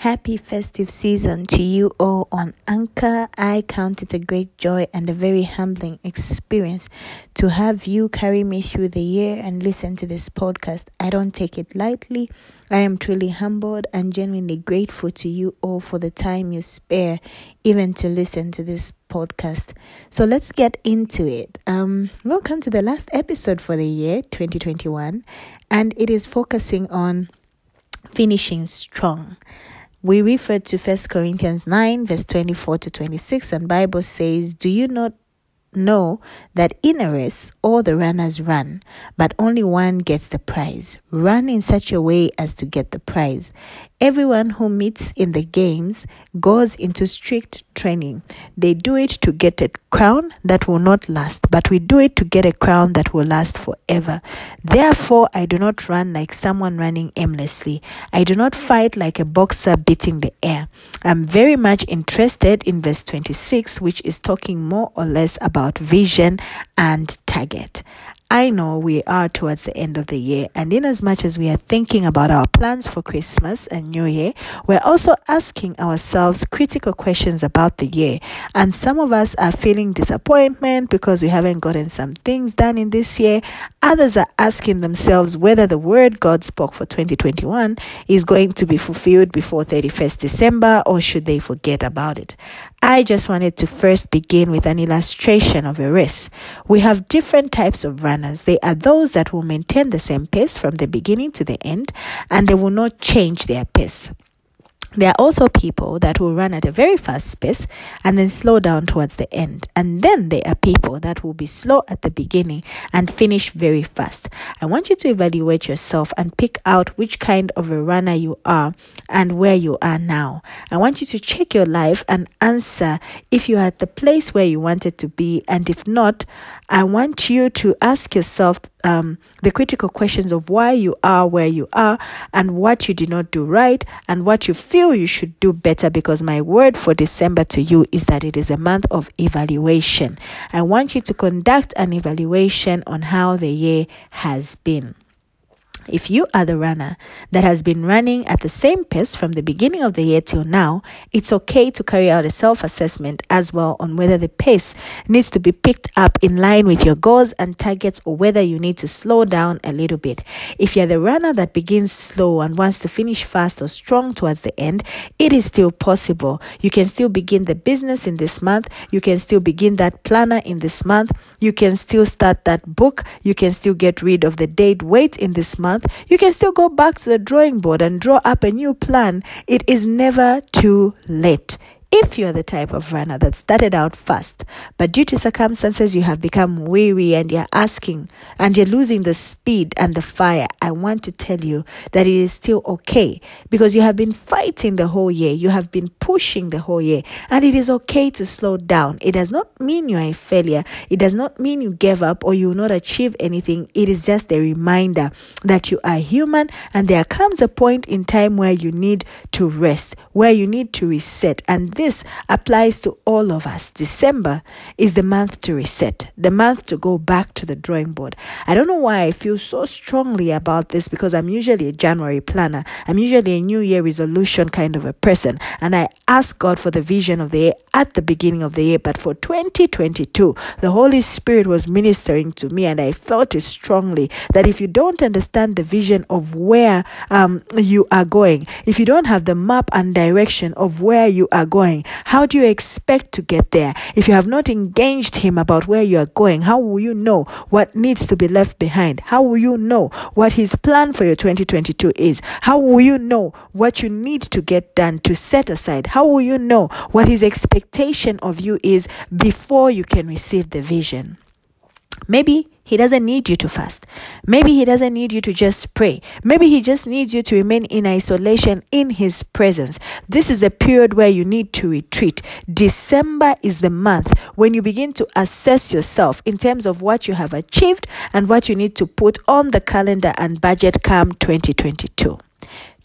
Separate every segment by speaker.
Speaker 1: Happy festive season to you all on Anchor. I count it a great joy and a very humbling experience to have you carry me through the year and listen to this podcast. I don't take it lightly. I am truly humbled and genuinely grateful to you all for the time you spare even to listen to this podcast. So let's get into it. Um, welcome to the last episode for the year 2021, and it is focusing on finishing strong. We refer to 1 Corinthians 9, verse 24 to 26, and Bible says, Do you not know that in a race all the runners run, but only one gets the prize. Run in such a way as to get the prize. Everyone who meets in the games goes into strict training. They do it to get a crown that will not last, but we do it to get a crown that will last forever. Therefore, I do not run like someone running aimlessly. I do not fight like a boxer beating the air. I'm very much interested in verse 26, which is talking more or less about vision and target. I know we are towards the end of the year, and in as much as we are thinking about our plans for Christmas and New Year, we're also asking ourselves critical questions about the year. And some of us are feeling disappointment because we haven't gotten some things done in this year. Others are asking themselves whether the word God spoke for 2021 is going to be fulfilled before 31st December or should they forget about it. I just wanted to first begin with an illustration of a race. We have different types of runners. They are those that will maintain the same pace from the beginning to the end and they will not change their pace. There are also people that will run at a very fast pace and then slow down towards the end. And then there are people that will be slow at the beginning and finish very fast. I want you to evaluate yourself and pick out which kind of a runner you are and where you are now. I want you to check your life and answer if you are at the place where you wanted to be. And if not, I want you to ask yourself um, the critical questions of why you are where you are and what you did not do right and what you feel you should do better. Because my word for December to you is that it is a month of evaluation. I want you to conduct an evaluation on how the year has been. If you are the runner that has been running at the same pace from the beginning of the year till now, it's okay to carry out a self assessment as well on whether the pace needs to be picked up in line with your goals and targets or whether you need to slow down a little bit. If you're the runner that begins slow and wants to finish fast or strong towards the end, it is still possible. You can still begin the business in this month, you can still begin that planner in this month, you can still start that book, you can still get rid of the date weight in this month month, you can still go back to the drawing board and draw up a new plan. It is never too late. If you're the type of runner that started out fast, but due to circumstances you have become weary and you're asking and you're losing the speed and the fire, I want to tell you that it is still okay because you have been fighting the whole year, you have been pushing the whole year, and it is okay to slow down. It does not mean you're a failure, it does not mean you gave up or you will not achieve anything. It is just a reminder that you are human and there comes a point in time where you need to rest, where you need to reset, and this applies to all of us. December is the month to reset, the month to go back to the drawing board. I don't know why I feel so strongly about this because I'm usually a January planner. I'm usually a New Year resolution kind of a person. And I ask God for the vision of the year at the beginning of the year. But for 2022, the Holy Spirit was ministering to me and I felt it strongly that if you don't understand the vision of where um, you are going, if you don't have the map and direction of where you are going, going? How do you expect to get there? If you have not engaged him about where you are going, how will you know what needs to be left behind? How will you know what his plan for your 2022 is? How will you know what you need to get done to set aside? How will you know what his expectation of you is before you can receive the vision? Maybe he doesn't need you to fast. Maybe he doesn't need you to just pray. Maybe he just needs you to remain in isolation in his presence. This is a period where you need to retreat. December is the month when you begin to assess yourself in terms of what you have achieved and what you need to put on the calendar and budget come 2022.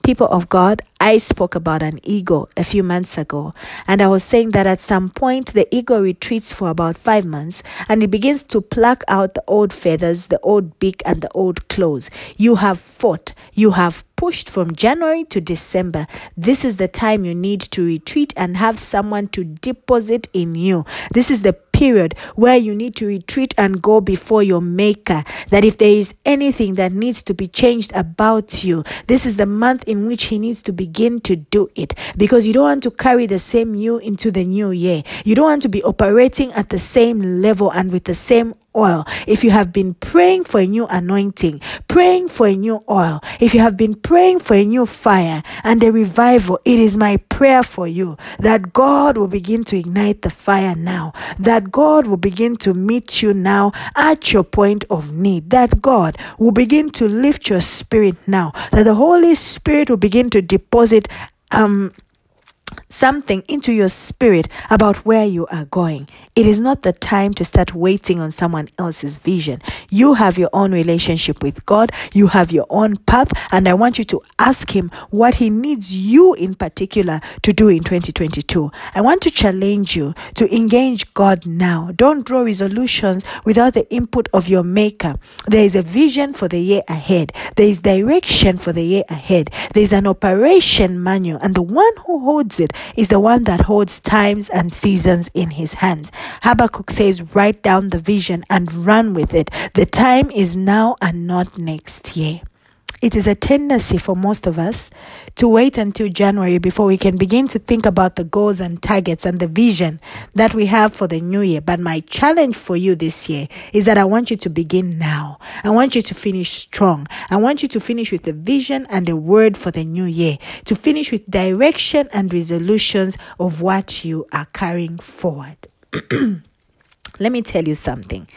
Speaker 1: People of God, I spoke about an ego a few months ago, and I was saying that at some point the ego retreats for about five months and it begins to pluck out the old feathers, the old beak, and the old claws. You have fought, you have pushed from January to December, this is the time you need to retreat and have someone to deposit in you. This is the period where you need to retreat and go before your maker. That if there is anything that needs to be changed about you, this is the month in which he needs to begin to do it because you don't want to carry the same you into the new year. You don't want to be operating at the same level and with the same oil, if you have been praying for a new anointing, praying for a new oil, if you have been praying for a new fire and a revival, it is my prayer for you that God will begin to ignite the fire now, that God will begin to meet you now at your point of need, that God will begin to lift your spirit now, that the Holy Spirit will begin to deposit um something into your spirit about where you are going. It is not the time to start waiting on someone else's vision. You have your own relationship with God, you have your own path, and I want you to ask Him what He needs you in particular to do in 2022. I want to challenge you to engage God now. Don't draw resolutions without the input of your Maker. There is a vision for the year ahead, there is direction for the year ahead, there is an operation manual, and the one who holds it is the one that holds times and seasons in his hands. Habakkuk says, Write down the vision and run with it. The time is now and not next year. It is a tendency for most of us to wait until January before we can begin to think about the goals and targets and the vision that we have for the new year. But my challenge for you this year is that I want you to begin now. I want you to finish strong. I want you to finish with the vision and the word for the new year, to finish with direction and resolutions of what you are carrying forward. Let me tell you something.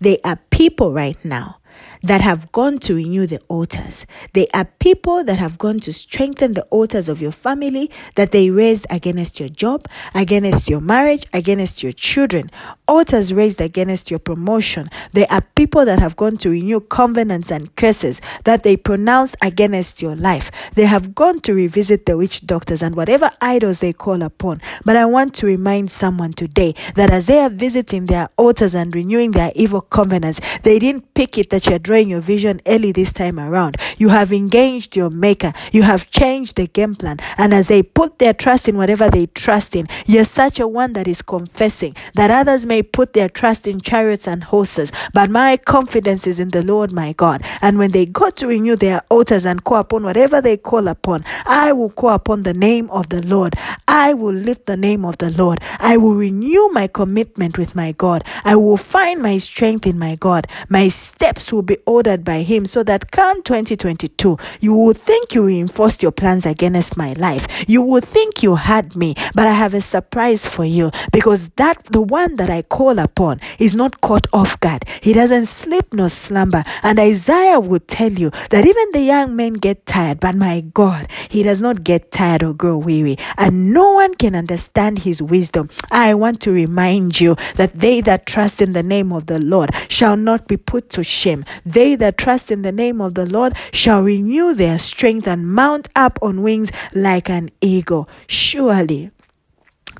Speaker 1: There are people right now that have gone to renew the altars. They are people that have gone to strengthen the altars of your family that they raised against your job, against your marriage, against your children. Altars raised against your promotion. There are people that have gone to renew covenants and curses that they pronounced against your life. They have gone to revisit the witch doctors and whatever idols they call upon. But I want to remind someone today that as they are visiting their altars and renewing their evil covenants, they didn't pick it that you're your vision early this time around. You have engaged your maker. You have changed the game plan. And as they put their trust in whatever they trust in, you're such a one that is confessing that others may put their trust in chariots and horses, but my confidence is in the Lord my God. And when they go to renew their altars and call upon whatever they call upon, I will call upon the name of the Lord. I will lift the name of the Lord. I will renew my commitment with my God. I will find my strength in my God. My steps will be ordered by Him so that come 2022, you will think you reinforced your plans against my life. You will think you had me, but I have a surprise for you because that the one that I call upon is not caught off guard. He doesn't sleep nor slumber. And Isaiah would tell you that even the young men get tired, but my God, He does not get tired or grow weary. And no one can understand His wisdom. I want to remind you that they that trust in the name of the Lord shall not be put to shame. They that trust in the name of the Lord shall renew their strength and mount up on wings like an eagle. Surely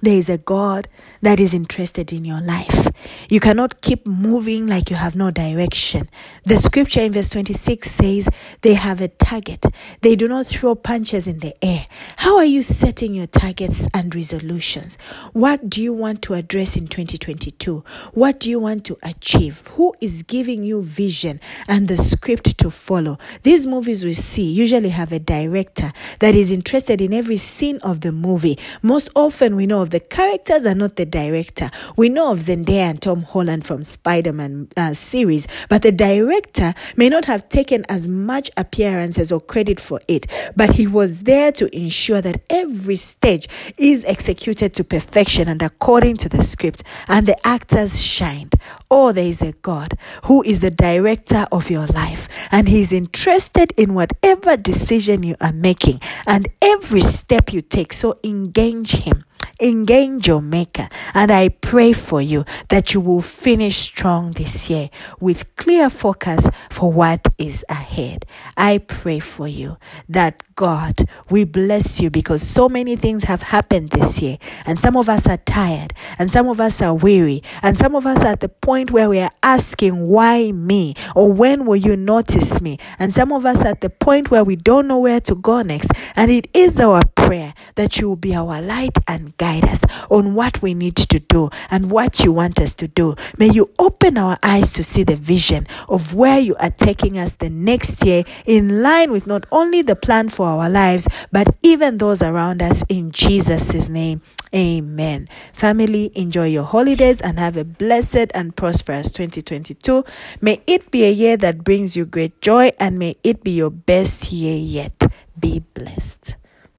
Speaker 1: there is a God that is interested in your life. You cannot keep moving like you have no direction. The scripture in verse 26 says they have a target. They do not throw punches in the air. How are you setting your targets and resolutions? What do you want to address in 2022? What do you want to achieve? Who is giving you vision and the script to follow? These movies we see usually have a director that is interested in every scene of the movie. Most often we know of the characters are not the director. We know of Zendaya and Tom Holland from Spider Man uh, series, but the director may not have taken as much appearances or credit for it, but he was there to ensure that every stage is executed to perfection and according to the script, and the actors shined. Oh, there is a God who is the director of your life, and He is interested in whatever decision you are making and every step you take. So engage Him. Engage your maker. And I pray for you that you will finish strong this year with clear focus for what is ahead. I pray for you that God, we bless you because so many things have happened this year. And some of us are tired, and some of us are weary, and some of us are at the point where we are asking, Why me? Or when will you notice me? And some of us are at the point where we don't know where to go next. And it is our prayer that you will be our light guide us on what we need to do and what you want us to do. May you open our eyes to see the vision of where you are taking us the next year in line with not only the plan for our lives, but even those around us in Jesus' name. Amen. Family, enjoy your holidays and have a blessed and prosperous 2022. May it be a year that brings you great joy and may it be your best year yet. Be blessed.